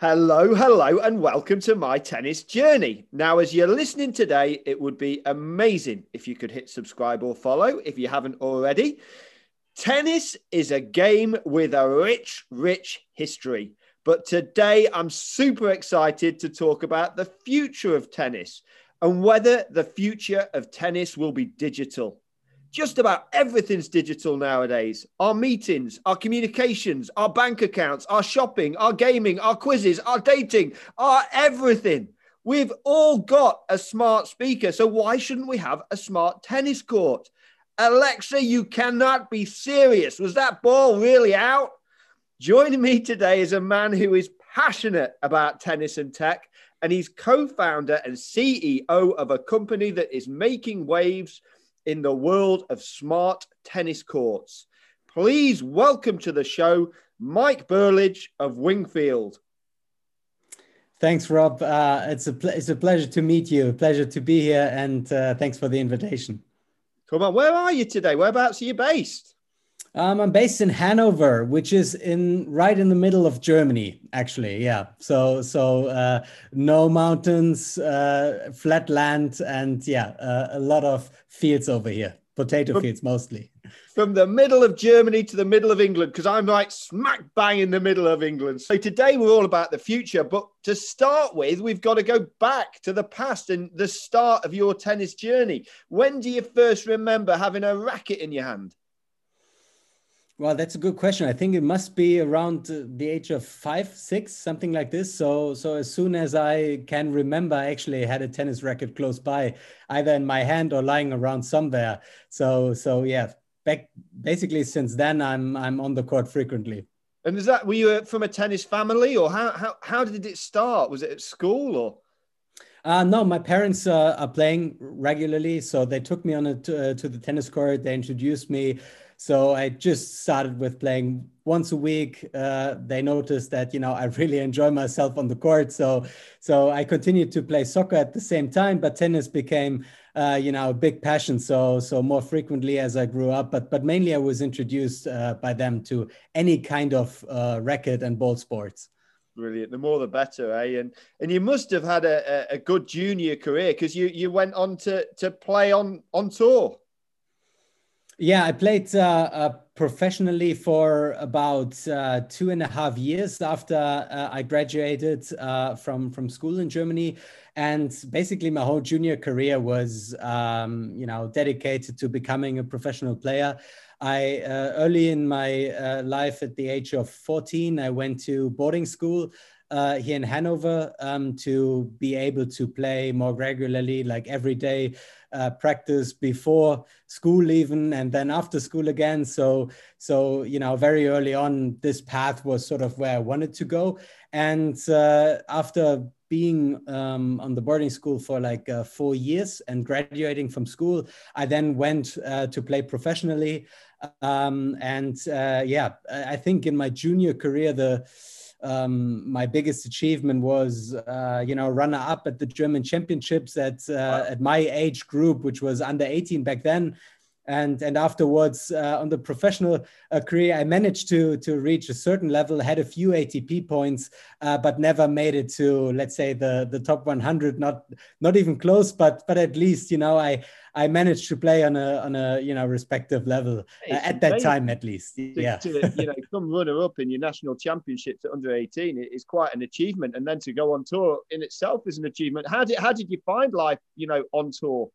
Hello, hello, and welcome to my tennis journey. Now, as you're listening today, it would be amazing if you could hit subscribe or follow if you haven't already. Tennis is a game with a rich, rich history. But today, I'm super excited to talk about the future of tennis and whether the future of tennis will be digital. Just about everything's digital nowadays. Our meetings, our communications, our bank accounts, our shopping, our gaming, our quizzes, our dating, our everything. We've all got a smart speaker. So why shouldn't we have a smart tennis court? Alexa, you cannot be serious. Was that ball really out? Joining me today is a man who is passionate about tennis and tech, and he's co founder and CEO of a company that is making waves in the world of smart tennis courts. Please welcome to the show Mike Burlidge of Wingfield. Thanks, Rob. Uh, it's a it's a pleasure to meet you. A pleasure to be here, and uh, thanks for the invitation. Come on, where are you today? Whereabouts are you based? Um, I'm based in Hanover, which is in right in the middle of Germany, actually. Yeah. So so uh, no mountains, uh, flat land, and yeah, uh, a lot of fields over here. Potato from, fields mostly. From the middle of Germany to the middle of England, because I'm like smack bang in the middle of England. So today we're all about the future, but to start with, we've got to go back to the past and the start of your tennis journey. When do you first remember having a racket in your hand? Well, that's a good question. I think it must be around the age of five, six, something like this. So, so as soon as I can remember, I actually had a tennis racket close by, either in my hand or lying around somewhere. So, so yeah, back basically since then, I'm I'm on the court frequently. And is that were you from a tennis family, or how how how did it start? Was it at school or? Uh, no, my parents uh, are playing regularly, so they took me on a, to, uh, to the tennis court. They introduced me so I just started with playing once a week. Uh, they noticed that you know I really enjoy myself on the court, so so I continued to play soccer at the same time. But tennis became uh, you know a big passion. So so more frequently as I grew up, but but mainly I was introduced uh, by them to any kind of uh, racket and ball sports. Brilliant. The more the better, eh? And and you must have had a, a good junior career because you you went on to to play on on tour. Yeah, I played uh, uh, professionally for about uh, two and a half years after uh, I graduated uh, from from school in Germany, and basically my whole junior career was, um, you know, dedicated to becoming a professional player. I uh, early in my life, at the age of fourteen, I went to boarding school uh, here in Hanover um, to be able to play more regularly, like every day uh, practice before school even, and then after school again. So, so you know, very early on, this path was sort of where I wanted to go. And uh, after being um, on the boarding school for like uh, four years and graduating from school, I then went uh, to play professionally. Um, and uh, yeah, I think in my junior career, the um, my biggest achievement was, uh, you know, runner up at the German championships at uh, wow. at my age group, which was under 18 back then. And, and afterwards, uh, on the professional uh, career, I managed to, to reach a certain level, had a few ATP points, uh, but never made it to, let's say, the, the top 100. Not not even close, but but at least, you know, I I managed to play on a on a you know respective level uh, at that time at least. To, yeah, to, you know, come runner up in your national championships at under eighteen is quite an achievement, and then to go on tour in itself is an achievement. How did how did you find life, you know, on tour?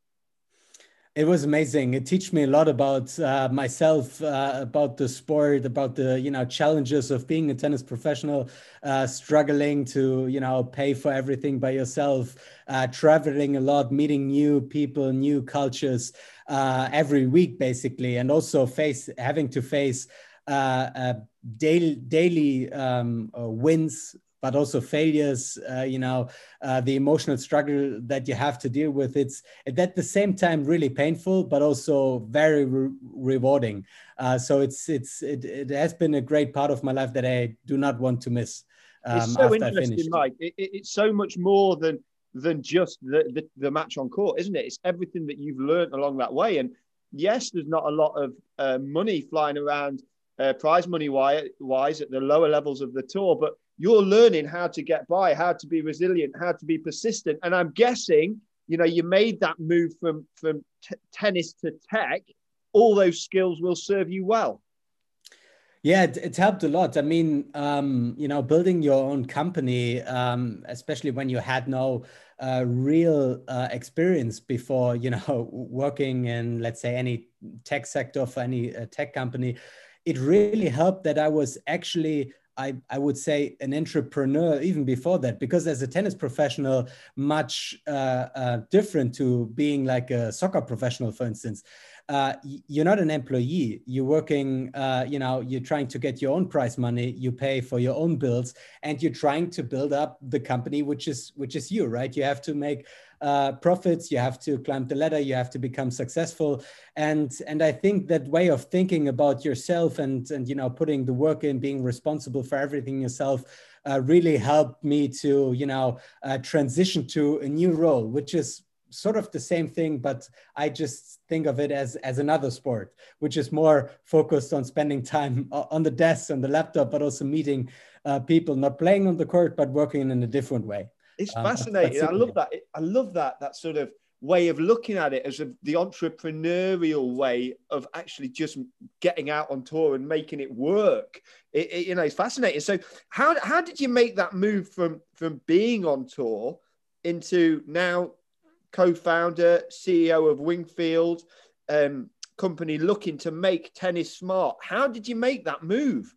It was amazing. It taught me a lot about uh, myself, uh, about the sport, about the you know challenges of being a tennis professional, uh, struggling to you know pay for everything by yourself, uh, traveling a lot, meeting new people, new cultures uh, every week basically, and also face having to face uh, daily daily um, wins but also failures, uh, you know, uh, the emotional struggle that you have to deal with. It's at the same time really painful, but also very re rewarding. Uh, so it's it's it, it, has been a great part of my life that I do not want to miss. Um, it's so interesting, Mike. It, it, it's so much more than than just the, the, the match on court, isn't it? It's everything that you've learned along that way. And yes, there's not a lot of uh, money flying around uh, prize money wise at the lower levels of the tour, but you're learning how to get by, how to be resilient, how to be persistent. And I'm guessing, you know, you made that move from from t- tennis to tech. All those skills will serve you well. Yeah, it, it's helped a lot. I mean, um, you know, building your own company, um, especially when you had no uh, real uh, experience before, you know, working in, let's say, any tech sector for any uh, tech company, it really helped that I was actually I, I would say an entrepreneur even before that because as a tennis professional much uh, uh, different to being like a soccer professional for instance uh, you're not an employee. You're working uh, you know you're trying to get your own prize money. You pay for your own bills and you're trying to build up the company which is which is you right? You have to make uh, profits. You have to climb the ladder. You have to become successful. And and i think that way of thinking about yourself and and you know putting the work in being responsible for everything yourself uh, really helped me to you know uh, transition to a new role which is sort of the same thing, but I just think of it as as another sport, which is more focused on spending time on the desk, on the laptop, but also meeting uh, people, not playing on the court, but working in a different way. It's um, fascinating. I love that. I love that. That sort of way of looking at it as a, the entrepreneurial way of actually just getting out on tour and making it work. It, it, you know, it's fascinating. So, how how did you make that move from from being on tour into now co-founder, CEO of Wingfield, um, company looking to make tennis smart. How did you make that move?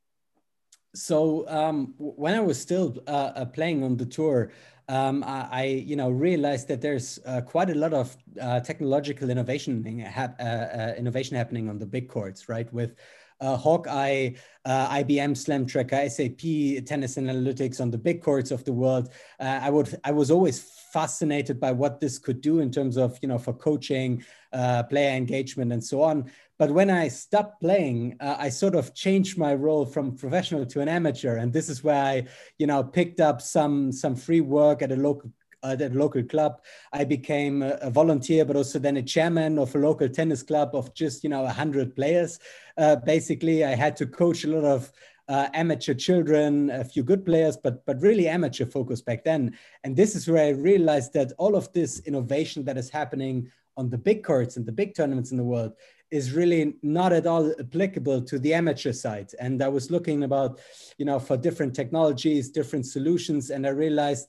So um, when I was still uh, uh, playing on the tour, um, I, I, you know realized that there's uh, quite a lot of uh, technological innovation uh, uh, innovation happening on the big courts, right? With uh, Hawkeye, uh, IBM Slam Tracker, SAP Tennis Analytics on the big courts of the world. Uh, I would I was always fascinated by what this could do in terms of you know for coaching, uh, player engagement, and so on. But when I stopped playing, uh, I sort of changed my role from professional to an amateur, and this is where I you know picked up some some free work at a local at a local club. I became a, volunteer, but also then a chairman of a local tennis club of just you know hundred players. Uh, basically, I had to coach a lot of uh, amateur children, a few good players, but but really amateur focus back then. And this is where I realized that all of this innovation that is happening on the big courts and the big tournaments in the world is really not at all applicable to the amateur side. And I was looking about, you know, for different technologies, different solutions, and I realized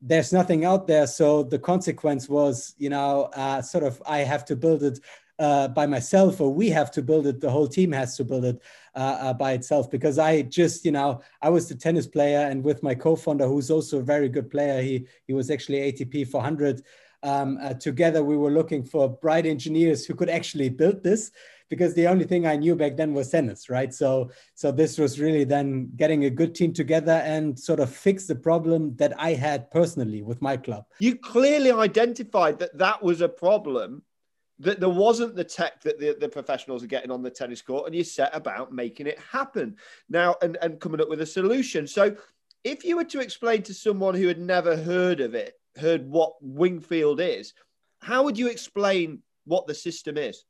there's nothing out there. So the consequence was, you know, uh, sort of I have to build it uh, by myself, or we have to build it. The whole team has to build it uh, uh by itself because I just, you know, I was the tennis player, and with my co-founder, who's also a very good player, he he was actually ATP 400. Um, uh, together, we were looking for bright engineers who could actually build this because the only thing I knew back then was tennis, right? So, so this was really then getting a good team together and sort of fix the problem that I had personally with my club. You clearly identified that that was a problem, that there wasn't the tech that the, the professionals are getting on the tennis court, and you set about making it happen now and, and coming up with a solution. So, if you were to explain to someone who had never heard of it, heard what Wingfield is, how would you explain what the system is?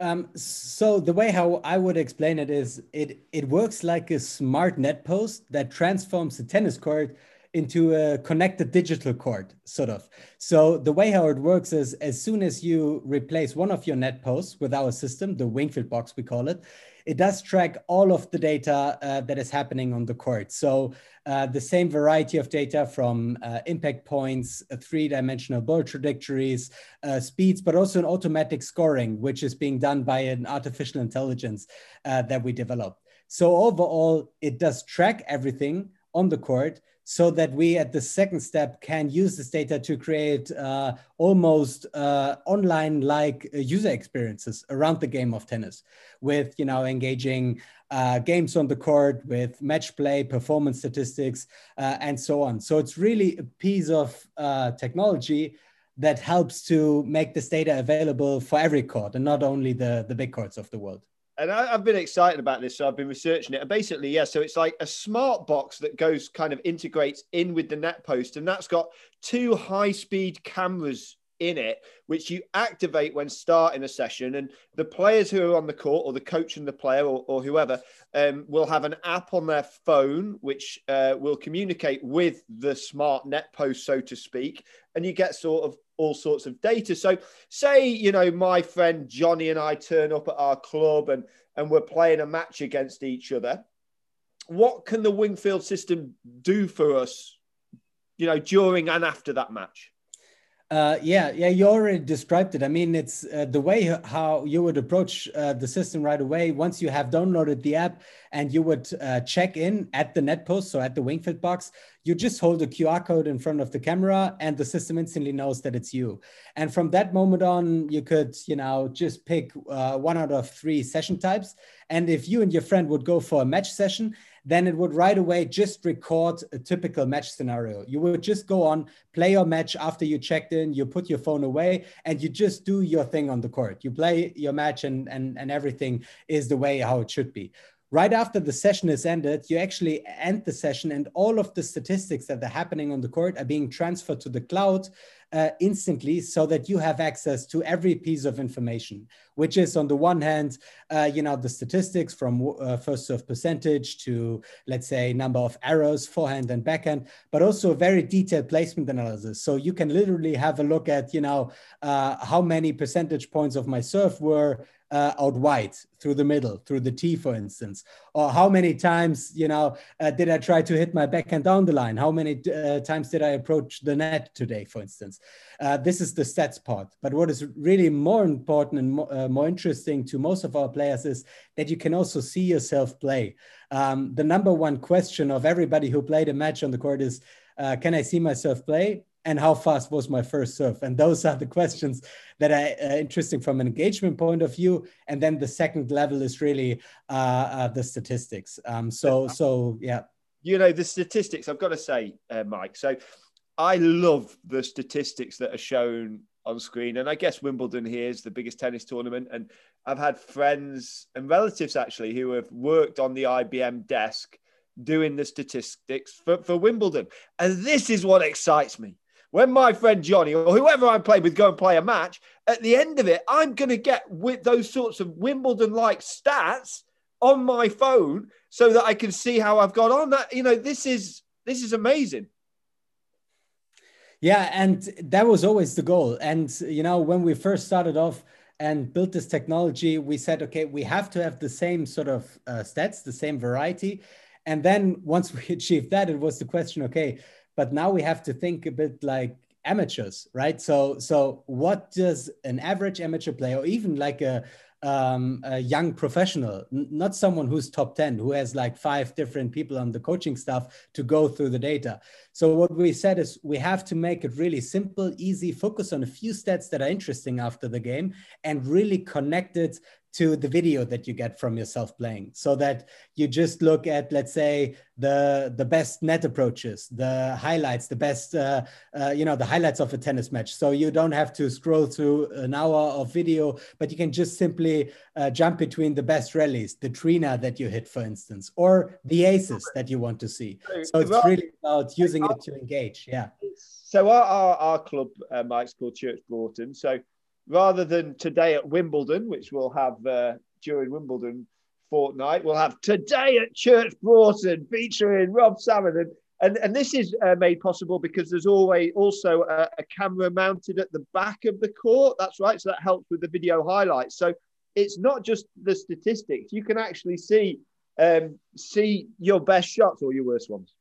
Um, so the way how I would explain it is it it works like a smart net post that transforms the tennis court into a connected digital court, sort of. So the way how it works is as soon as you replace one of your net posts with our system, the Wingfield box we call it, it does track all of the data uh, that is happening on the court. So uh, the same variety of data from uh, impact points, uh, three-dimensional ball trajectories, uh, speeds, but also an automatic scoring, which is being done by an artificial intelligence uh, that we developed. So overall, it does track everything on the court so that we at the second step can use this data to create uh, almost uh, online like uh, user experiences around the game of tennis with you know engaging uh, games on the court with match play performance statistics uh, and so on. So it's really a piece of uh, technology that helps to make this data available for every court and not only the, the big courts of the world and I, have been excited about this, so I've been researching it. And basically, yeah, so it's like a smart box that goes kind of integrates in with the net post, and that's got two high speed cameras in it, which you activate when starting a session. And the players who are on the court, or the coach and the player, or, or whoever, um, will have an app on their phone which uh, will communicate with the smart net post, so to speak. And you get sort of all sorts of data. So, say, you know, my friend Johnny and I turn up at our club and, and we're playing a match against each other. What can the Wingfield system do for us, you know, during and after that match? Uh, yeah, yeah, you already described it. I mean, it's uh, the way how you would approach uh, the system right away. Once you have downloaded the app and you would uh, check in at the net post, so at the Wingfield box, you just hold a QR code in front of the camera and the system instantly knows that it's you. And from that moment on, you could, you know, just pick uh, one out of three session types. And if you and your friend would go for a match session, then it would right away just record a typical match scenario. You would just go on, play your match after you checked in, you put your phone away, and you just do your thing on the court. You play your match, and, and, and everything is the way how it should be right after the session is ended, you actually end the session and all of the statistics that are happening on the court are being transferred to the cloud uh, instantly so that you have access to every piece of information, which is on the one hand, uh, you know, the statistics from uh, first serve percentage to, let's say, number of errors, forehand and backhand, but also a very detailed placement analysis. So you can literally have a look at, you know, uh, how many percentage points of my serve were uh, out wide through the middle, through the T, for instance? Or how many times, you know, uh, did I try to hit my backhand down the line? How many uh, times did I approach the net today, for instance? Uh, this is the stats part. But what is really more important and more, uh, more interesting to most of our players is that you can also see yourself play. Um, the number one question of everybody who played a match on the court is, uh, can I see myself play? And how fast was my first serve? And those are the questions that are uh, interesting from an engagement point of view. And then the second level is really uh, uh, the statistics. Um, so, so yeah. You know, the statistics, I've got to say, uh, Mike. So I love the statistics that are shown on screen. And I guess Wimbledon here is the biggest tennis tournament. And I've had friends and relatives actually who have worked on the IBM desk doing the statistics for, for Wimbledon. And this is what excites me when my friend Johnny or whoever I'm playing with go and play a match, at the end of it, I'm going to get with those sorts of Wimbledon like stats on my phone so that I can see how I've got on. That you know, this is this is amazing. Yeah, and that was always the goal. And you know, when we first started off and built this technology, we said, okay, we have to have the same sort of uh, stats, the same variety. And then once we achieved that, it was the question, okay, but now we have to think a bit like amateurs right so so what does an average amateur player or even like a um, a young professional, not someone who's top 10, who has like five different people on the coaching staff to go through the data. So, what we said is we have to make it really simple, easy, focus on a few stats that are interesting after the game, and really connect it to the video that you get from yourself playing so that you just look at let's say the the best net approaches the highlights the best uh, uh, you know the highlights of a tennis match. So you don't have to scroll through an hour of video but you can just simply uh, jump between the best rallies the tweener that you hit for instance or the aces that you want to see. So it's really about using it to engage yeah. So our, our, our club uh, mike's called church broughton. So rather than today at Wimbledon, which we'll have uh, during Wimbledon fortnight, we'll have today at Church Broughton featuring Rob Salmon. And, and, and this is uh, made possible because there's always also a, a, camera mounted at the back of the court. That's right. So that helps with the video highlights. So it's not just the statistics. You can actually see um, see your best shots or your worst ones.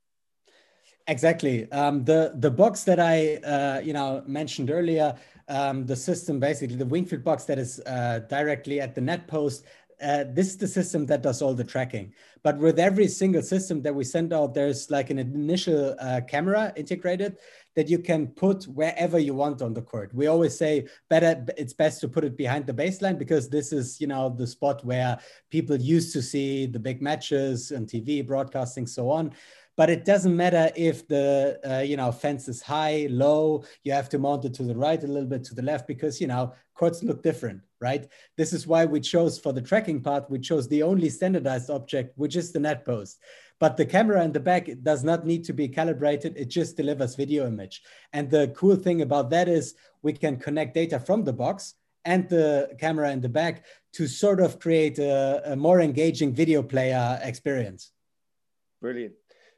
Exactly. Um, the the box that I uh, you know mentioned earlier um, the system, basically the Wingfield box that is uh, directly at the net post. Uh, this is the system that does all the tracking. But with every single system that we send out, there's like an initial uh, camera integrated that you can put wherever you want on the court. We always say better, it's best to put it behind the baseline because this is, you know, the spot where people used to see the big matches and TV broadcasting, so on but it doesn't matter if the uh, you know fence is high low you have to mount it to the right a little bit to the left because you know courts look different right this is why we chose for the tracking part we chose the only standardized object which is the net post but the camera in the back does not need to be calibrated. It just delivers video image. And the cool thing about that is we can connect data from the box and the camera in the back to sort of create a, a more engaging video player experience. Brilliant.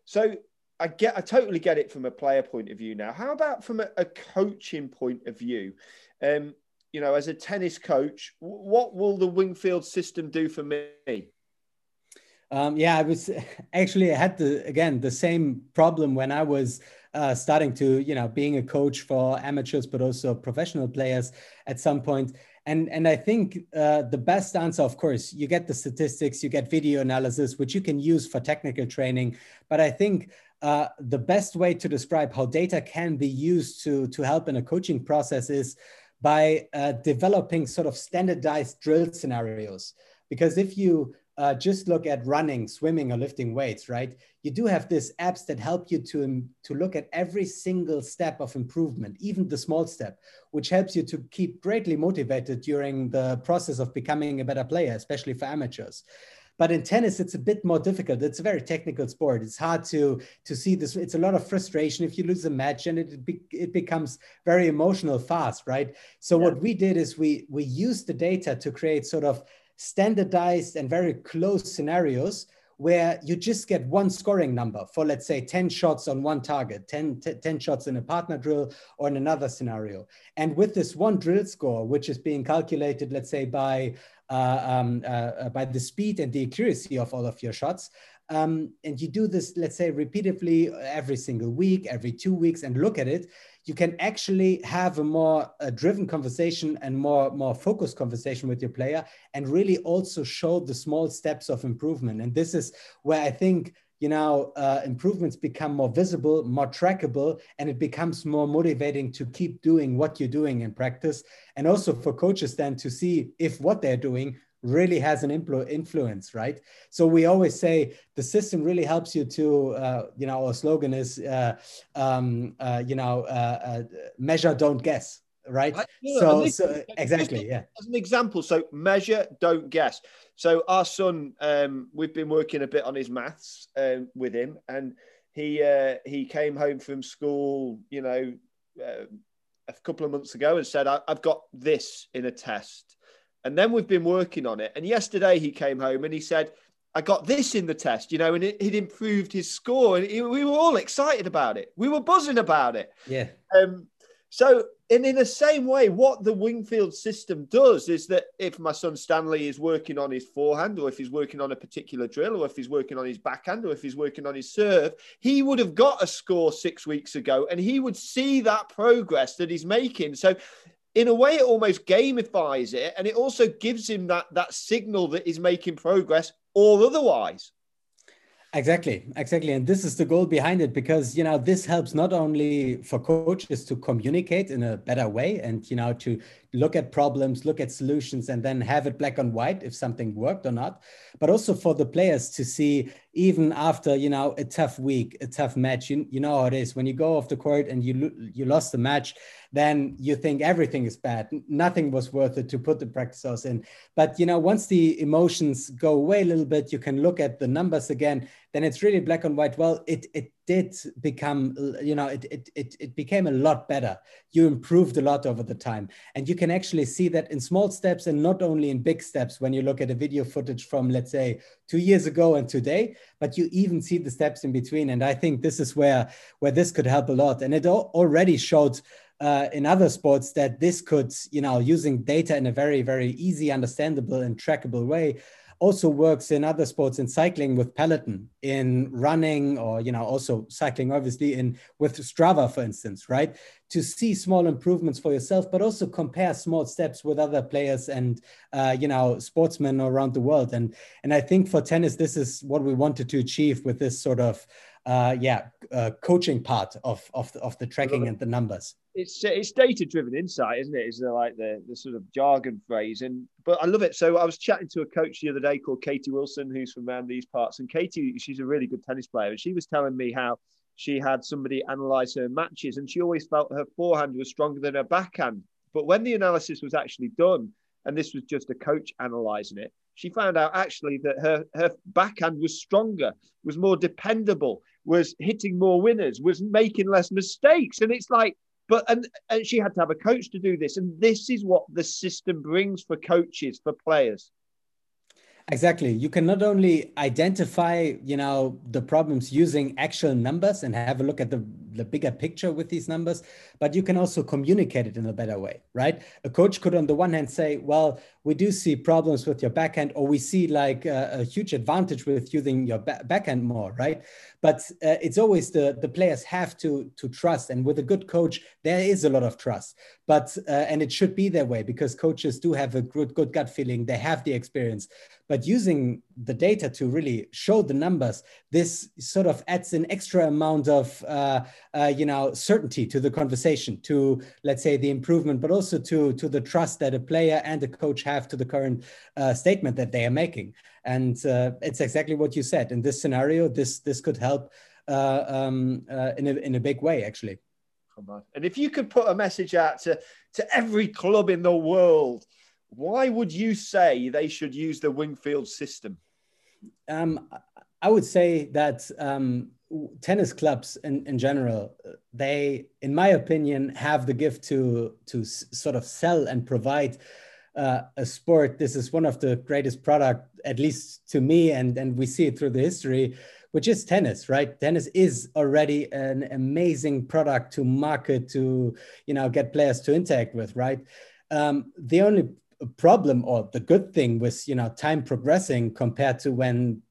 So I get, I totally get it from a player point of view now. How about from a, a coaching point of view? Um, you know, as a tennis coach, what will the Wingfield system do for me? Um, yeah, I was actually I had the again the same problem when I was uh, starting to you know being a coach for amateurs but also professional players at some point. And and I think uh, the best answer, of course, you get the statistics, you get video analysis, which you can use for technical training. But I think uh, the best way to describe how data can be used to to help in a coaching process is by uh, developing sort of standardized drill scenarios. Because if you uh, just look at running, swimming, or lifting weights, right? You do have these apps that help you to, to look at every single step of improvement, even the small step, which helps you to keep greatly motivated during the process of becoming a better player, especially for amateurs. But in tennis, it's a bit more difficult. It's a very technical sport. It's hard to to see this. It's a lot of frustration if you lose a match, and it be, it becomes very emotional fast, right? So yeah. what we did is we we used the data to create sort of standardized and very close scenarios where you just get one scoring number for let's say 10 shots on one target 10, 10 shots in a partner drill or in another scenario. And with this one drill score which is being calculated let's say by uh, um, uh, by the speed and the accuracy of all of your shots um, and you do this let's say repeatedly every single week every two weeks and look at it you can actually have a more uh, driven conversation and more more focused conversation with your player and really also show the small steps of improvement. And this is where i think you know uh, improvements become more visible more trackable and it becomes more motivating to keep doing what you're doing in practice. And also for coaches then to see if what they're doing really has an influ- influence, right? So we always say the system really helps you to, uh, you know, our slogan is, uh, um, uh, you know, uh, uh, measure, don't guess, right? so, so exactly, yeah. As an example, so measure, don't guess. So our son, um, we've been working a bit on his maths um, with him, and he uh, he came home from school, you know, a couple of months ago, and said, "I've got this in a test." And then we've been working on it. And yesterday he came home and he said, I got this in the test, you know, and it, it improved his score. And he, we were all excited about it. We were buzzing about it. Yeah. Um, so, and in the same way, what the Wingfield system does is that if my son Stanley is working on his forehand, or if he's working on a particular drill, or if he's working on his backhand, or if he's working on his serve, he would have got a score six weeks ago and he would see that progress that he's making. So in a way it almost gamifies it and it also gives him that that signal that he's making progress or otherwise Exactly, exactly. And this is the goal behind it because, you know, this helps not only for coaches to communicate in a better way and, you know, to look at problems, look at solutions, and then have it black and white if something worked or not, but also for the players to see even after, you know, a tough week, a tough match, you, you know how it is. When you go off the court and you, you lost the match, then you think everything is bad. Nothing was worth it to put the practice house in. But, you know, once the emotions go away a little bit, you can look at the numbers again then it's really black and white. Well, it it did become, you know, it it it, it became a lot better. You improved a lot over the time, and you can actually see that in small steps and not only in big steps. When you look at a video footage from, let's say, two years ago and today, but you even see the steps in between. And I think this is where where this could help a lot. And it already showed. Uh, in other sports that this could, you know, using data in a very, very easy, understandable, and trackable way, also works in other sports in cycling with peloton in running or you know also cycling obviously in with strava for instance right? To see small improvements for yourself but also compare small steps with other players and uh, you know sportsmen around the world. And and i think for tennis this is what we wanted to achieve with this sort of uh, yeah uh, coaching part of of, of the tracking and the numbers it's it's data driven insight, isn't it? Is like the the sort of jargon phrase, and but I love it. So I was chatting to a coach the other day called Katie Wilson, who's from around these parts, and Katie, she's a really good tennis player, and she was telling me how she had somebody analyze her matches, and she always felt her forehand was stronger than her backhand. But when the analysis was actually done, and this was just a coach analyzing it, she found out actually that her, her backhand was stronger, was more dependable, was hitting more winners, was making less mistakes. And it's like, but and, and she had to have a coach to do this. And this is what the system brings for coaches, for players. Exactly. You can not only identify, you know, the problems using actual numbers and have a look at the, the bigger picture with these numbers, but you can also communicate it in a better way, right? A coach could, on the one hand, say, well, we do see problems with your backhand, or we see like a, a huge advantage with using your ba- backhand more, right? But uh, it's always the the players have to to trust, and with a good coach, there is a lot of trust. But uh, and it should be that way because coaches do have a good good gut feeling, they have the experience. But using the data to really show the numbers, this sort of adds an extra amount of uh, uh you know certainty to the conversation, to let's say the improvement, but also to to the trust that a player and a coach have have to the current uh, statement that they are making. And uh, it's exactly what you said. In this scenario, this this could help uh, um, uh, in a in a big way, actually. And if you could put a message out to to every club in the world, why would you say they should use the Wingfield system? Um, I would say that um, tennis clubs in, in general, they, in my opinion, have the gift to to sort of sell and provide uh, a sport. This is one of the greatest product, at least to me, and and we see it through the history, which is tennis, right? Tennis is already an amazing product to market, to you know get players to interact with, right? Um, the only problem or the good thing with you know time progressing compared to when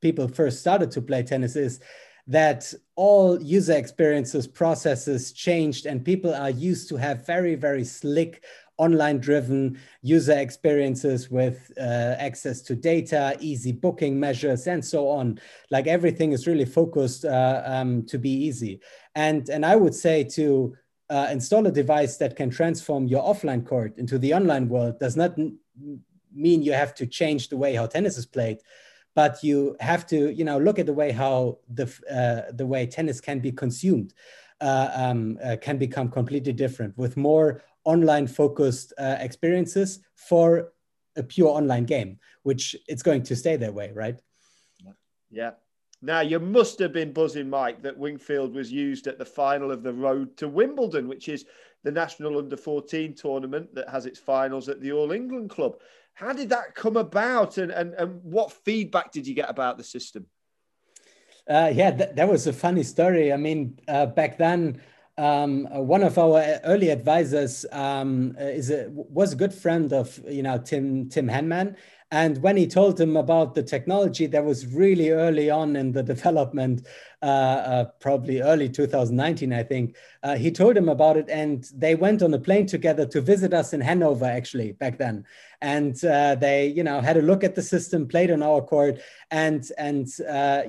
people first started to play tennis is that all user experiences processes changed and people are used to have very very slick online driven user experiences with uh, access to data, easy booking measures, and so on. Like everything is really focused uh, um, to be easy. And, and I would say to uh, install a device that can transform your offline court into the online world does not mean you have to change the way how tennis is played but you have to you know look at the way how the uh, the way tennis can be consumed uh, um, uh, can become completely different with more online focused uh, experiences for a pure online game, which it's going to stay that way, right? Yeah. Now, you must have been buzzing, Mike, that Wingfield was used at the final of the Road to Wimbledon, which is the national under 14 tournament that has its finals at the All England Club. How did that come about, and, and, and what feedback did you get about the system? Uh, yeah, th- that was a funny story. I mean, uh, back then, um, uh, one of our early advisors um, uh, is a, was a good friend of you know Tim Tim Henman, and when he told him about the technology that was really early on in the development, uh, uh, probably early 2019, I think, uh, he told him about it, and they went on a plane together to visit us in Hanover, actually back then, and uh, they you know had a look at the system, played on our court, and and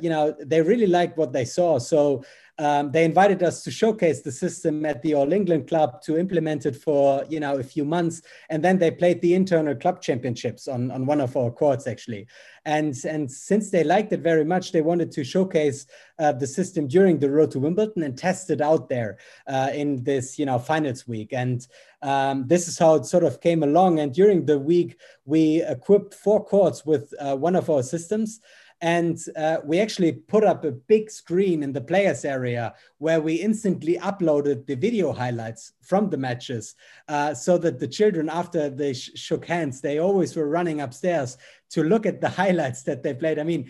you know they really liked what they saw, so um, they invited us to showcase the system at the All England Club to implement it for you know a few months, and then they played the internal club championships on on one of our courts actually. And and since they liked it very much, they wanted to showcase uh, the system during the road to Wimbledon and test it out there uh, in this you know finals week. And um, this is how it sort of came along. And during the week, we equipped four courts with uh, one of our systems. And uh, we actually put up a big screen in the players area where we instantly uploaded the video highlights from the matches uh, so that the children, after they sh- shook hands, they always were running upstairs to look at the highlights that they played. I mean,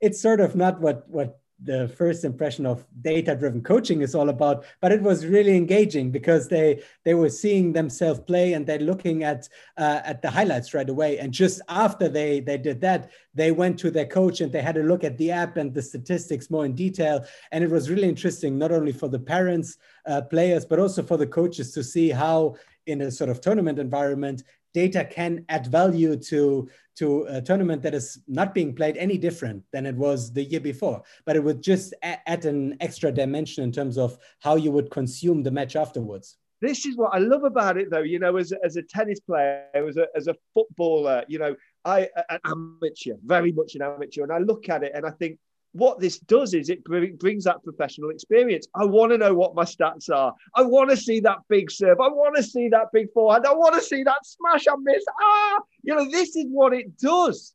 it's sort of not what, what the first impression of data driven coaching is all about but it was really engaging because they they were seeing themselves play and they're looking at uh, at the highlights right away. And just after they they did that they went to their coach and they had a look at the app and the statistics more in detail. And it was really interesting not only for the parents uh, players but also for the coaches to see how in a sort of tournament environment data can add value to to a tournament that is not being played any different than it was the year before but it would just add an extra dimension in terms of how you would consume the match afterwards this is what I love about it, though. You know, as as a tennis player, as a, as a footballer, you know, I an amateur, very much an amateur, and I look at it and I think what this does is it brings that professional experience. I want to know what my stats are. I want to see that big serve. I want to see that big forehand. I want to see that smash I miss. Ah, you know, this is what it does.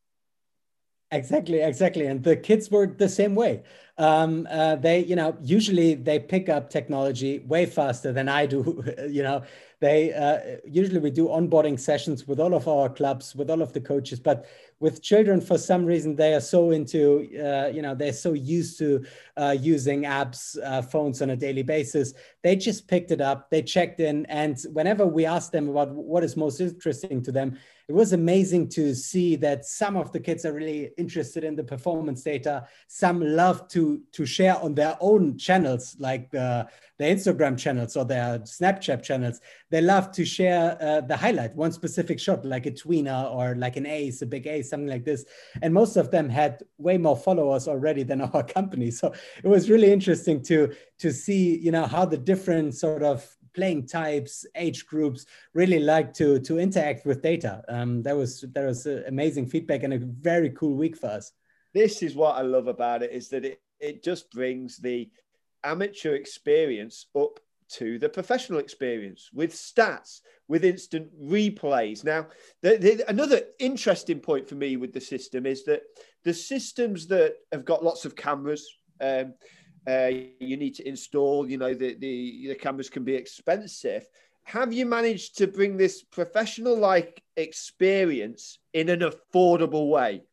Exactly, exactly. And the kids were the same way. Um, uh, they, you know, usually they pick up technology way faster than I do. you know, they uh, usually we do onboarding sessions with all of our clubs, with all of the coaches, but with children for some reason they are so into uh, you know they're so used to uh, using apps uh, phones on a daily basis. They just picked it up they checked in and whenever we asked them about what is most interesting to them it was amazing to see that some of the kids are really interested in the performance data. Some love to to share on their own channels, like the, the Instagram channels or their Snapchat channels. They love to share uh, the highlight, one specific shot, like a tweener or like an ace, a big ace, something like this. And most of them had way more followers already than our company. So it was really interesting to to see, you know, how the different sort of playing types, age groups really like to to interact with data. Um, that was that was amazing feedback and a very cool week for us. This is what I love about it is that it it just brings the amateur experience up to the professional experience with stats, with instant replays. Now, the, the, another interesting point for me with the system is that the systems that have got lots of cameras, um, uh, you need to install. You know, the, the the cameras can be expensive. Have you managed to bring this professional like experience in an affordable way?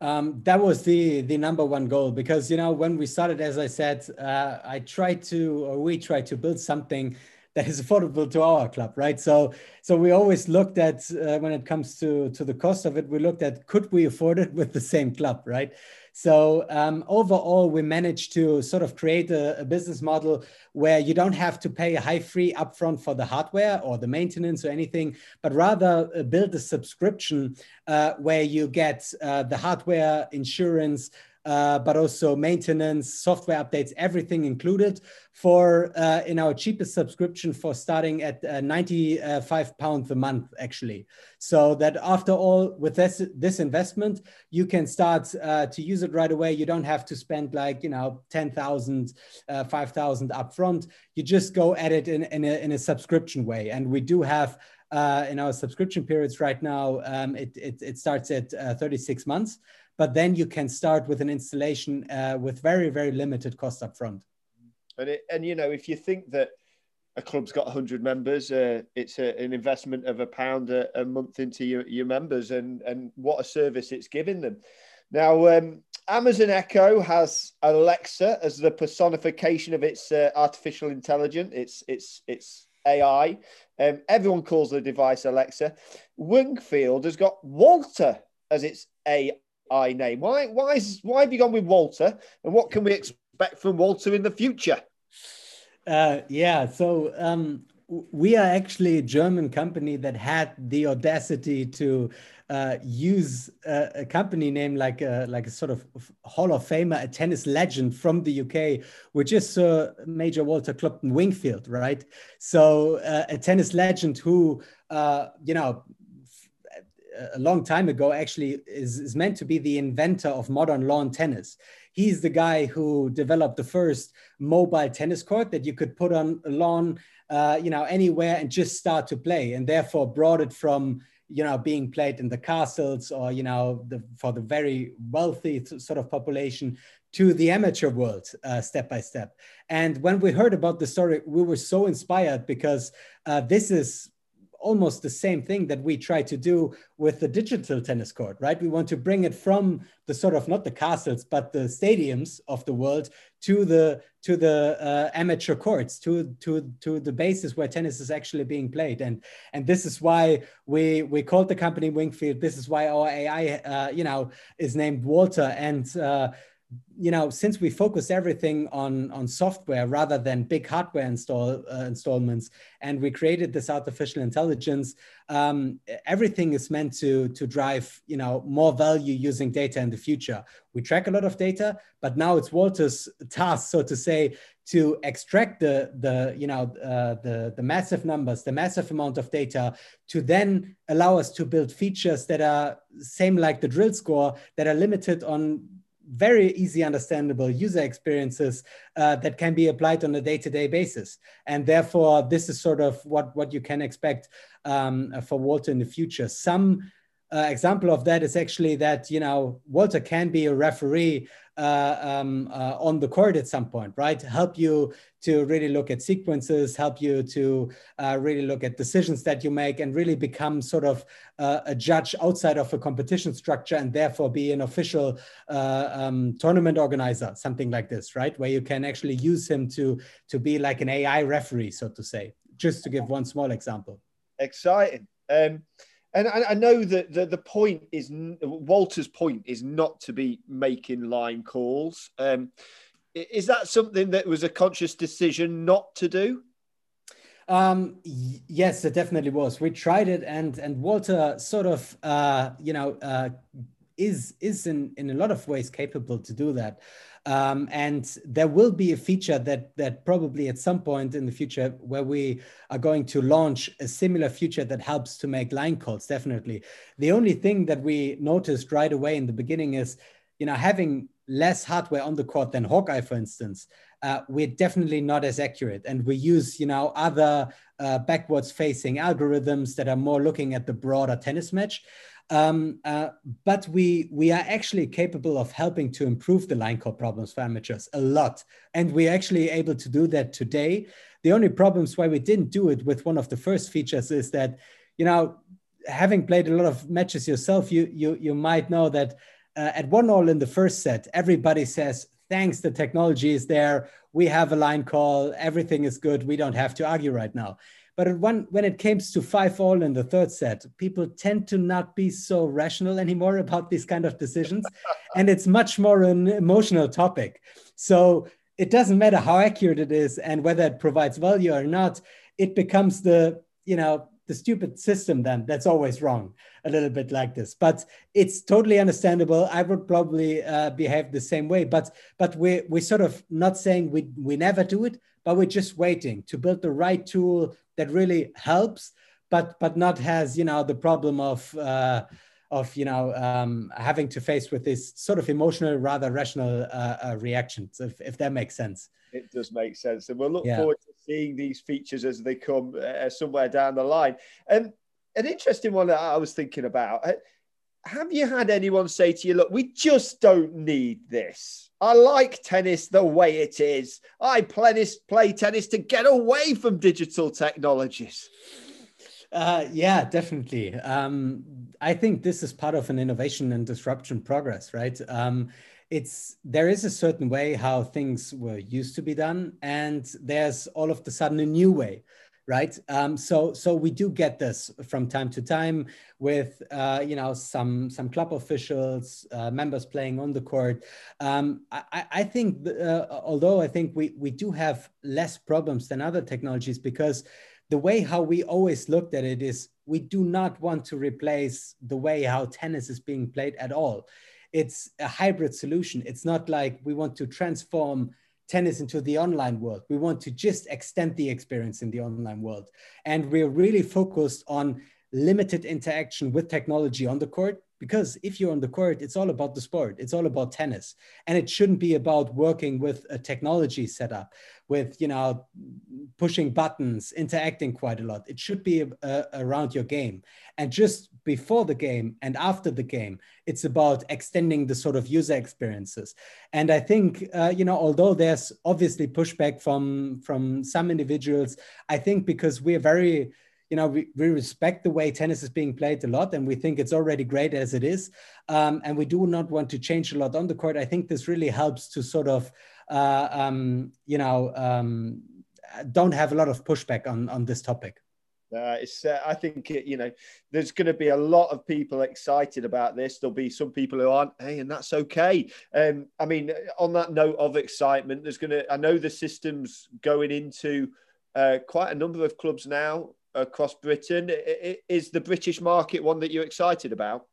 Um, that was the the number one goal because you know when we started, as I said, uh, I tried to or we tried to build something that is affordable to our club, right? So so we always looked at uh, when it comes to to the cost of it, we looked at could we afford it with the same club, right? So um, overall, we managed to sort of create a, a, business model where you don't have to pay a high free upfront for the hardware or the maintenance or anything, but rather uh, build a subscription uh, where you get uh, the hardware, insurance, uh, but also maintenance, software updates, everything included for uh, in our cheapest subscription for starting at uh, 95 pounds a month actually. So that after all, with this this investment, you can start uh, to use it right away. You don't have to spend like you know 10,000, uh, 5,000 upfront. You just go at it in, in, a, in a subscription way. And we do have uh, in our subscription periods right now, um, it, it, it starts at 36 months but then you can start with an installation uh, with very very limited cost up front. And it, and you know if you think that a club's got 100 members uh, it's a, an investment of a pound a, a, month into your, your members and and what a service it's giving them. Now um, amazon echo has alexa as the personification of its uh, artificial intelligence. It's it's it's ai um, everyone calls the device alexa. Wingfield has got walter as its AI I name. Why why is why have you gone with Walter? And what can we expect from Walter in the future? Uh, yeah, so um, we are actually a German company that had the audacity to uh, use a, a, company name like a, like a sort of Hall of Famer, a tennis legend from the UK, which is Sir Major Walter Clopton Wingfield, right? So uh, a tennis legend who, uh, you know, a long time ago actually is, is meant to be the inventor of modern lawn tennis. He's the guy who developed the first mobile tennis court that you could put on a lawn, uh, you know, anywhere and just start to play, and therefore brought it from you know being played in the castles or you know the, for the very wealthy sort of population to the amateur world uh, step by step. And when we heard about the story, we were so inspired because uh, this is almost the same thing that we try to do with the digital tennis court, right? We want to bring it from the sort of not the castles, but the stadiums of the world to the to the uh, amateur courts, to to to the bases where tennis is actually being played, and and this is why we we called the company Wingfield. This is why our AI, uh, you know, is named Walter, and uh, you know since we focus everything on on software rather than big hardware install uh, installments and we created this artificial intelligence um, everything is meant to to drive you know more value using data in the future. We track a lot of data but now it's walter's task so to say to extract the the you know uh, the the massive numbers the massive amount of data to then allow us to build features that are same like the drill score that are limited on very easy understandable user experiences uh, that can be applied on a day-to-day basis. And therefore this is sort of what what you can expect um, for walter in the future. Some uh, example of that is actually that you know Walter can be a referee uh, um, uh, on the court at some point, right? Help you to really look at sequences, help you to uh, really look at decisions that you make, and really become sort of uh, a judge outside of a competition structure, and therefore be an official uh, um, tournament organizer, something like this, right? Where you can actually use him to to be like an AI referee, so to say. Just to give one small example. Exciting. Um, and I, I, know that the, the point is Walter's point is not to be making line calls. Um, is that something that was a conscious decision not to do? Um, yes, it definitely was. We tried it, and and Walter sort of, uh, you know, uh, is is in in a lot of ways capable to do that. Um, and there will be a feature that that probably at some point in the future where we are going to launch a similar feature that helps to make line calls. Definitely. The only thing that we noticed right away in the beginning is, you know, having less hardware on the court than Hawkeye, for instance. Uh, we're definitely not as accurate, and we use, you know, other uh, backwards facing algorithms that are more looking at the broader tennis match. Um, uh, but we we are actually capable of helping to improve the line call problems for amateurs a lot, and we're actually able to do that today. The only problems why we didn't do it with one of the first features is that, you know, having played a lot of matches yourself, you you you might know that uh, at one all in the first set, everybody says, "Thanks, the technology is there. We have a line call. Everything is good. We don't have to argue right now." But when, when it comes to five all in the third set, people tend to not be so rational anymore about these kind of decisions. and it's much more an emotional topic. So it doesn't matter how accurate it is and whether it provides value or not, it becomes the, you know, the stupid system then that's always wrong a little bit like this but it's totally understandable i would probably uh, behave the same way but but we we're sort of not saying we we never do it but we're just waiting to build the right tool that really helps, but but not has you know the problem of uh, of you know um, having to face with this sort of emotional rather rational uh, uh, reactions, if, if that makes sense. It does make sense, and we'll look yeah. forward to seeing these features as they come uh, somewhere down the line. And an interesting one that I was thinking about. Uh, have you had anyone say to you, "Look, we just don't need this"? I like tennis the way it is. I play, play tennis to get away from digital technologies. Uh, yeah, definitely. Um, I think this is part of an innovation and disruption progress, right? Um, it's there is a certain way how things were used to be done, and there's all of the sudden a new way right? Um, so so we do get this from time to time with uh, you know some some club officials, uh, members playing on the court. Um, I, I, think uh, although I think we we do have less problems than other technologies because the way how we always looked at it is we do not want to replace the way how tennis is being played at all. It's a hybrid solution. It's not like we want to transform tennis into the online world. We want to just extend the experience in the online world. And we're really focused on limited interaction with technology on the court because if you're on the court it's all about the sport. It's all about tennis. And it shouldn't be about working with a technology setup with you know pushing buttons interacting quite a lot. It should be uh, around your game. And just before the game and after the game it's about extending the sort of user experiences. And i think uh, you know although there's obviously pushback from from some individuals i think because we're very you know, we, we respect the way tennis is being played a lot, and we think it's already great as it is. Um, and we do not want to change a lot on the court. I think this really helps to sort of, uh, um, you know, um, don't have a lot of pushback on on this topic. Uh, it's, uh, I think you know there's going to be a lot of people excited about this. There'll be some people who aren't. Hey, and that's okay. Um, I mean, on that note of excitement, there's going to. I know the system's going into uh, quite a number of clubs now across Britain. Is the British market one that you're excited about?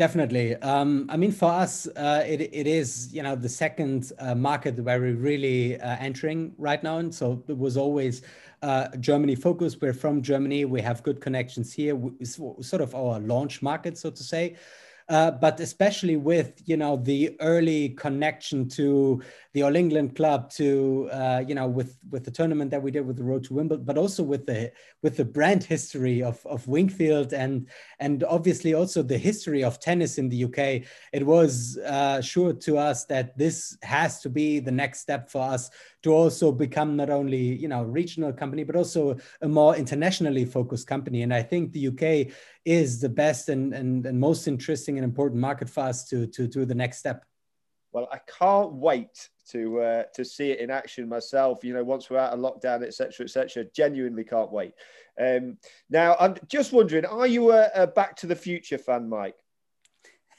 Definitely. Um, I mean, for us, uh, it, it is you know the second uh, market where we're really uh, entering right now, and so it was always uh, Germany focused. We're from Germany. We have good connections here. It's sort of our launch market, so to say. Uh, but especially with you know the early connection to the All England Club to uh, you know with with the tournament that we did with the Road to Wimbledon, but also with the with the brand history of of Wingfield and and obviously also the history of tennis in the UK. It was uh, sure to us that this has to be the next step for us to also become not only you know regional company but also a more internationally focused company. And I think the UK is the best and and, and most interesting and important market for us to to do the next step. Well, I can't wait to uh, to see it in action myself. You know, once we're out of lockdown, etc., etc. Genuinely can't wait. Um, now, I'm just wondering, are you a, a Back to the Future fan, Mike?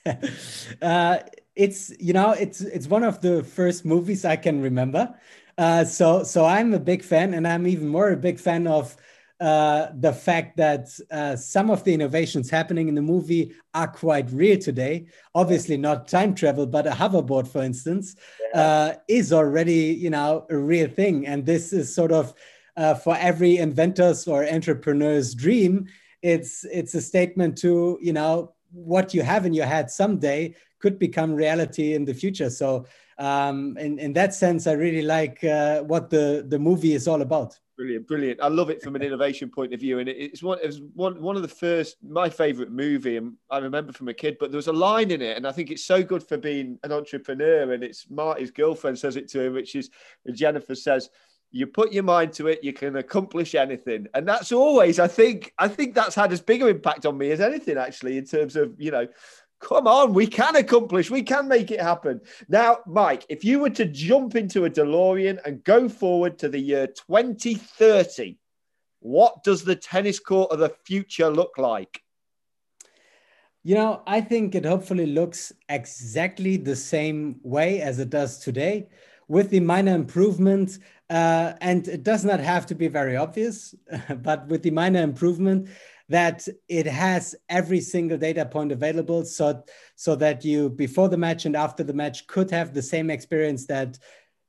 uh, it's you know it's it's one of the first movies I can remember. Uh, so so I'm a big fan, and I'm even more a big fan of uh, the fact that uh, some of the innovations happening in the movie are quite real today. Obviously, not time travel, but a hoverboard, for instance, yeah. uh, is already you know a real thing, and this is sort of uh, for every inventor's or entrepreneur's dream. It's it's a statement to you know what you have in your head someday could become reality in the future. So um, in in that sense, I really like uh, what the the movie is all about. Brilliant, brilliant. I love it from an innovation point of view, and it's one. It was one one of the first, my favourite movie, and I remember from a kid. But there was a line in it, and I think it's so good for being an entrepreneur. And it's Marty's girlfriend says it to him, which is Jennifer says, "You put your mind to it, you can accomplish anything." And that's always, I think, I think that's had as big an impact on me as anything, actually, in terms of you know Come on, we can accomplish, we can make it happen. Now, Mike, if you were to jump into a DeLorean and go forward to the year 2030, what does the tennis court of the future look like? You know, I think it hopefully looks exactly the same way as it does today, with the minor improvement. Uh, and it does not have to be very obvious, but with the minor improvement that it has every single data point available so so that you before the match and after the match could have the same experience that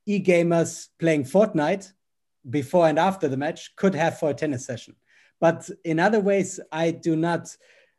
e-gamers playing Fortnite before and after the match could have for a tennis session. But in other ways i do not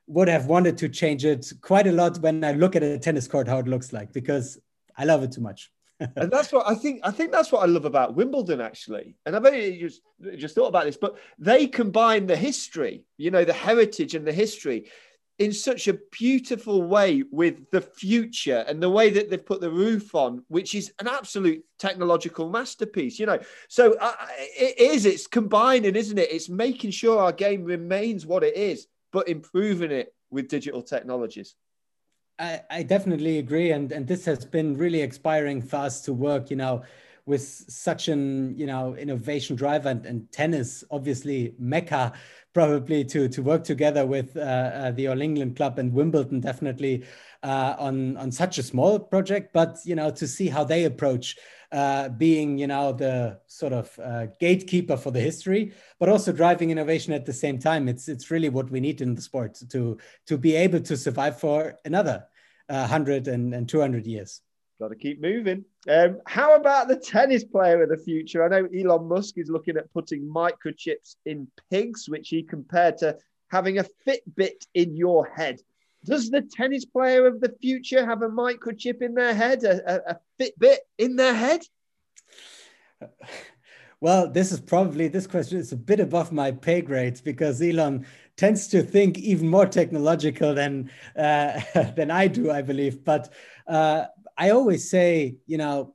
would have wanted to change it quite a lot when i look at a tennis court how it looks like because i love it too much and that's what I think. I think that's what I love about Wimbledon, actually. And I've only just just thought about this, but they combine the history, you know, the heritage and the history, in such a beautiful way with the future and the way that they've put the roof on, which is an absolute technological masterpiece. You know, so uh, it is. It's combining, isn't it? It's making sure our game remains what it is, but improving it with digital technologies. I, I definitely agree, and and this has been really inspiring for us to work. You know, with such an you know innovation drive and, and tennis, obviously mecca, probably to to work together with uh, uh, the All England Club and Wimbledon, definitely uh, on on such a small project. But you know, to see how they approach uh, being, you know, the sort of uh, gatekeeper for the history, but also driving innovation at the same time. It's it's really what we need in the sport to to be able to survive for another uh, hundred and, and 200 years. Got to keep moving. Um, how about the tennis player of the future? I know Elon Musk is looking at putting microchips in pigs, which he compared to having a Fitbit in your head. Does the tennis player of the future have a microchip in their head, a, a, a Fitbit in their head? Well, this is probably this question is a bit above my pay grade because Elon tends to think even more technological than uh, than I do, I believe. But uh, I always say, you know,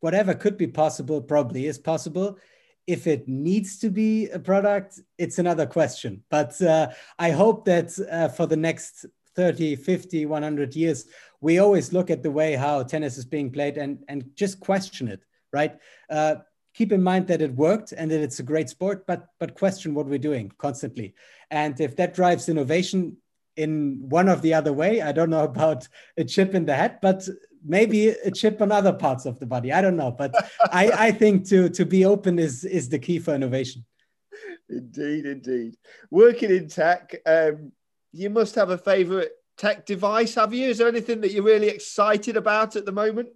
whatever could be possible probably is possible. If it needs to be a product, it's another question. But uh, I hope that uh, for the next 30, 50, 100 years, we always look at the way how tennis is being played and, and just question it, right? Uh, keep in mind that it worked and that it's a great sport, but, but question what we're doing constantly. And if that drives innovation in one or the other way, I don't know about a chip in the head, but maybe a chip on other parts of the body. I don't know, but I, I think to, to be open is, is the key for innovation. Indeed, indeed. Working in tech, um, you must have a favorite tech device, have you? Is there anything that you're really excited about at the moment?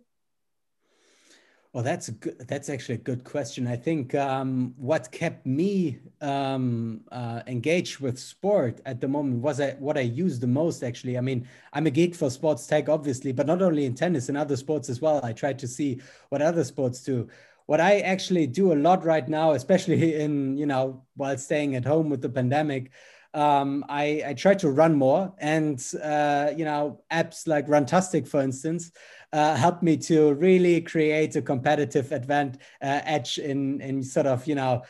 Well, that's a good, that's actually a good question. I think um, what kept me um, uh, engaged with sport at the moment was I, what I use the most. Actually, I mean, I'm a geek for sports tech, obviously, but not only in tennis, and other sports as well. I try to see what other sports do. What I actually do a lot right now, especially in you know while staying at home with the pandemic, um, I, I try to run more, and uh, you know apps like Runtastic, for instance uh, helped me to really create a competitive advent uh, edge in in sort of you know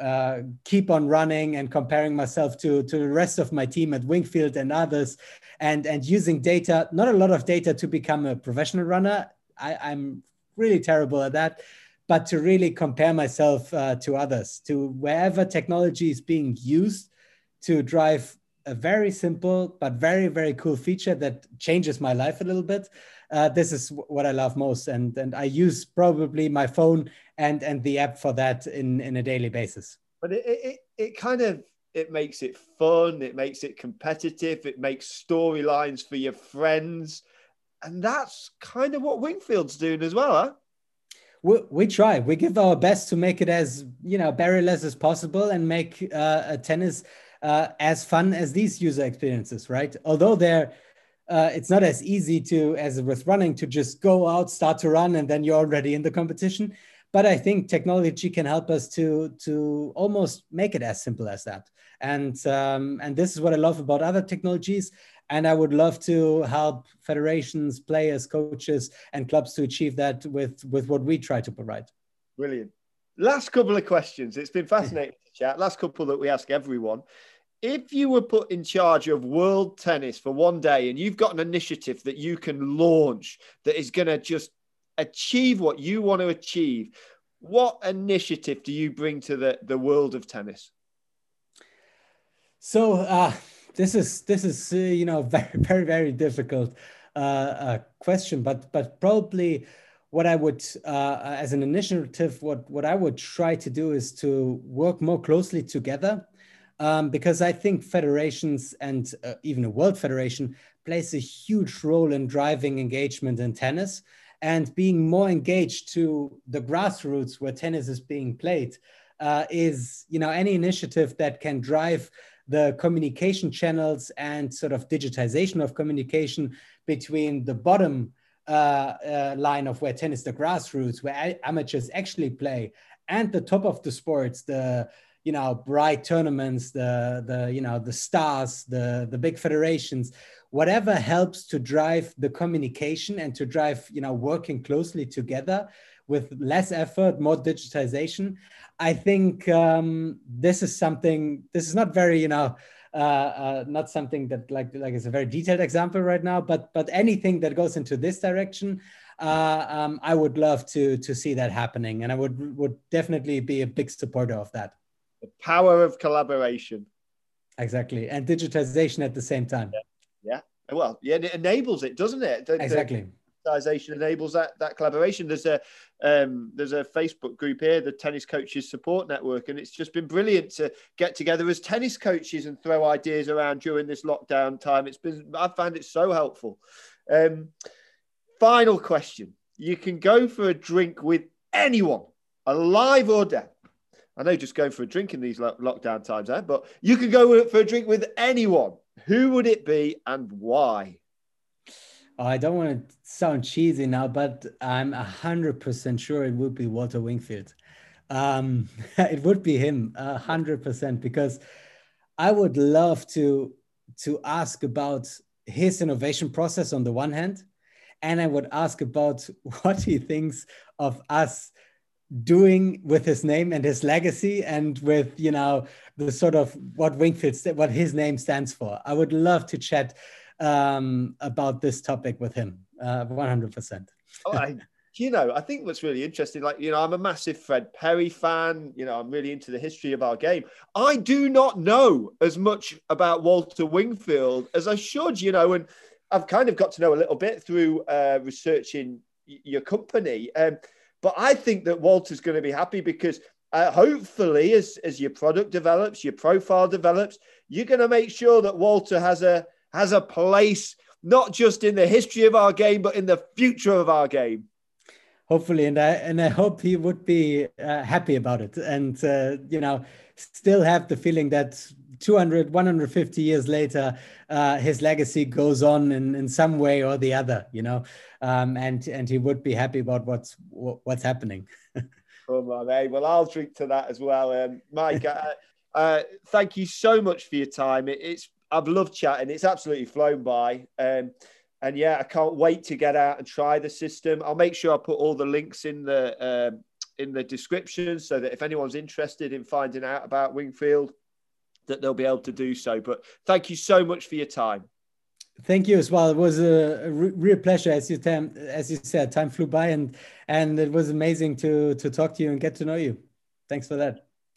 uh, keep on running and comparing myself to to the rest of my team at Wingfield and others, and and using data, not a lot of data to become a professional runner. I, I'm really terrible at that but to really compare myself uh, to others, to wherever technology is being used to drive a very simple but very very cool feature that changes my life a little bit uh, this is what I love most, and and I use probably my phone and and the app for that in in a daily basis. But it it, it kind of it makes it fun, it makes it competitive, it makes storylines for your friends, and that's kind of what Wingfield's doing as well, huh? We, we try. We give our best to make it as you know barrierless as possible and make uh, tennis uh, as fun as these user experiences, right? Although they're uh, it's not as easy to as with running to just go out start to run and then you're already in the competition. But i think technology can help us to to almost make it as simple as that. And um, and this is what i love about other technologies. And i would love to help federations players coaches and clubs to achieve that with with what we try to provide. Brilliant last couple of questions. It's been fascinating to chat. Last couple that we ask everyone. If you were put in charge of world tennis for one day and you've got an initiative that you can launch that is going to just achieve what you want to achieve, what initiative do you bring to the, the world of tennis? So uh, this is this is uh, you know very very very difficult uh, uh, question, but but probably what I would uh, as an initiative what what I would try to do is to work more closely together um, because I think federations and uh, even a world federation plays a huge role in driving engagement in tennis and being more engaged to the grassroots where tennis is being played uh, is you know any initiative that can drive the communication channels and sort of digitization of communication between the bottom line of where tennis the grassroots where amateurs actually play. And the top of the sports the you know bright tournaments the the you know the stars the the big federations whatever helps to drive the communication and to drive you know working closely together with less effort more digitization i think um, this is something this is not very you know uh, uh, not something that like like is a very detailed example right now but but anything that goes into this direction uh, um, I would love to to see that happening, and I would would definitely be a big supporter of that. The power of collaboration. Exactly. And digitization at the same time. Yeah. yeah. Well, yeah, it enables it, doesn't it? The, exactly. The enables that that collaboration. There's a um, there's a Facebook group here, the Tennis Coaches Support Network, and it's just been brilliant to get together as tennis coaches and throw ideas around during this lockdown time. It's been I found it so helpful. Um, final question: You can go for a drink with anyone, alive or dead. I know just going for a drink in these lockdown times, eh? but you could go for a drink with anyone. Who would it be and why? I don't want to sound cheesy now, but I'm 100% sure it would be Walter Wingfield. Um, it would be him, 100%, because I would love to, to ask about his innovation process on the one hand, and I would ask about what he thinks of us doing with his name and his legacy and with you know the sort of what Wingfield what his name stands for. I would love to chat um, about this topic with him. Uh, one hundred percent. Oh, you know, I think what's really interesting, like, you know, I'm a massive Fred Perry fan. You know, I'm really into the history of our game. I do not know as much about Walter Wingfield as I should, you know, and I've kind of got to know a little bit through uh, researching your company. Um, but I think that Walter's going to be happy because uh, hopefully, as, as your product develops, your profile develops, you're going to make sure that Walter has a has a place not just in the history of our game, but in the future of our game. hopefully, and I and I hope he would be uh, happy about it, and uh, you know, still have the feeling that 200 150 years later uh, his legacy goes on in, in some way or the other you know? Um, and and he would be happy about what's what's happening. Come on hey well i'll drink to that as well um, mike. Uh, uh, thank you so much for your time. It, it's i've loved chatting it's absolutely flown by um, and yeah i can't wait to get out and try the system i'll make sure i put all the links in the um, in the description so that if anyone's interested in finding out about wingfield that they'll be able to do so. But thank you so much for your time. Thank you as well. It was a, real pleasure, as you as you said. Time flew by, and and it was amazing to to talk to you and get to know you. Thanks for that.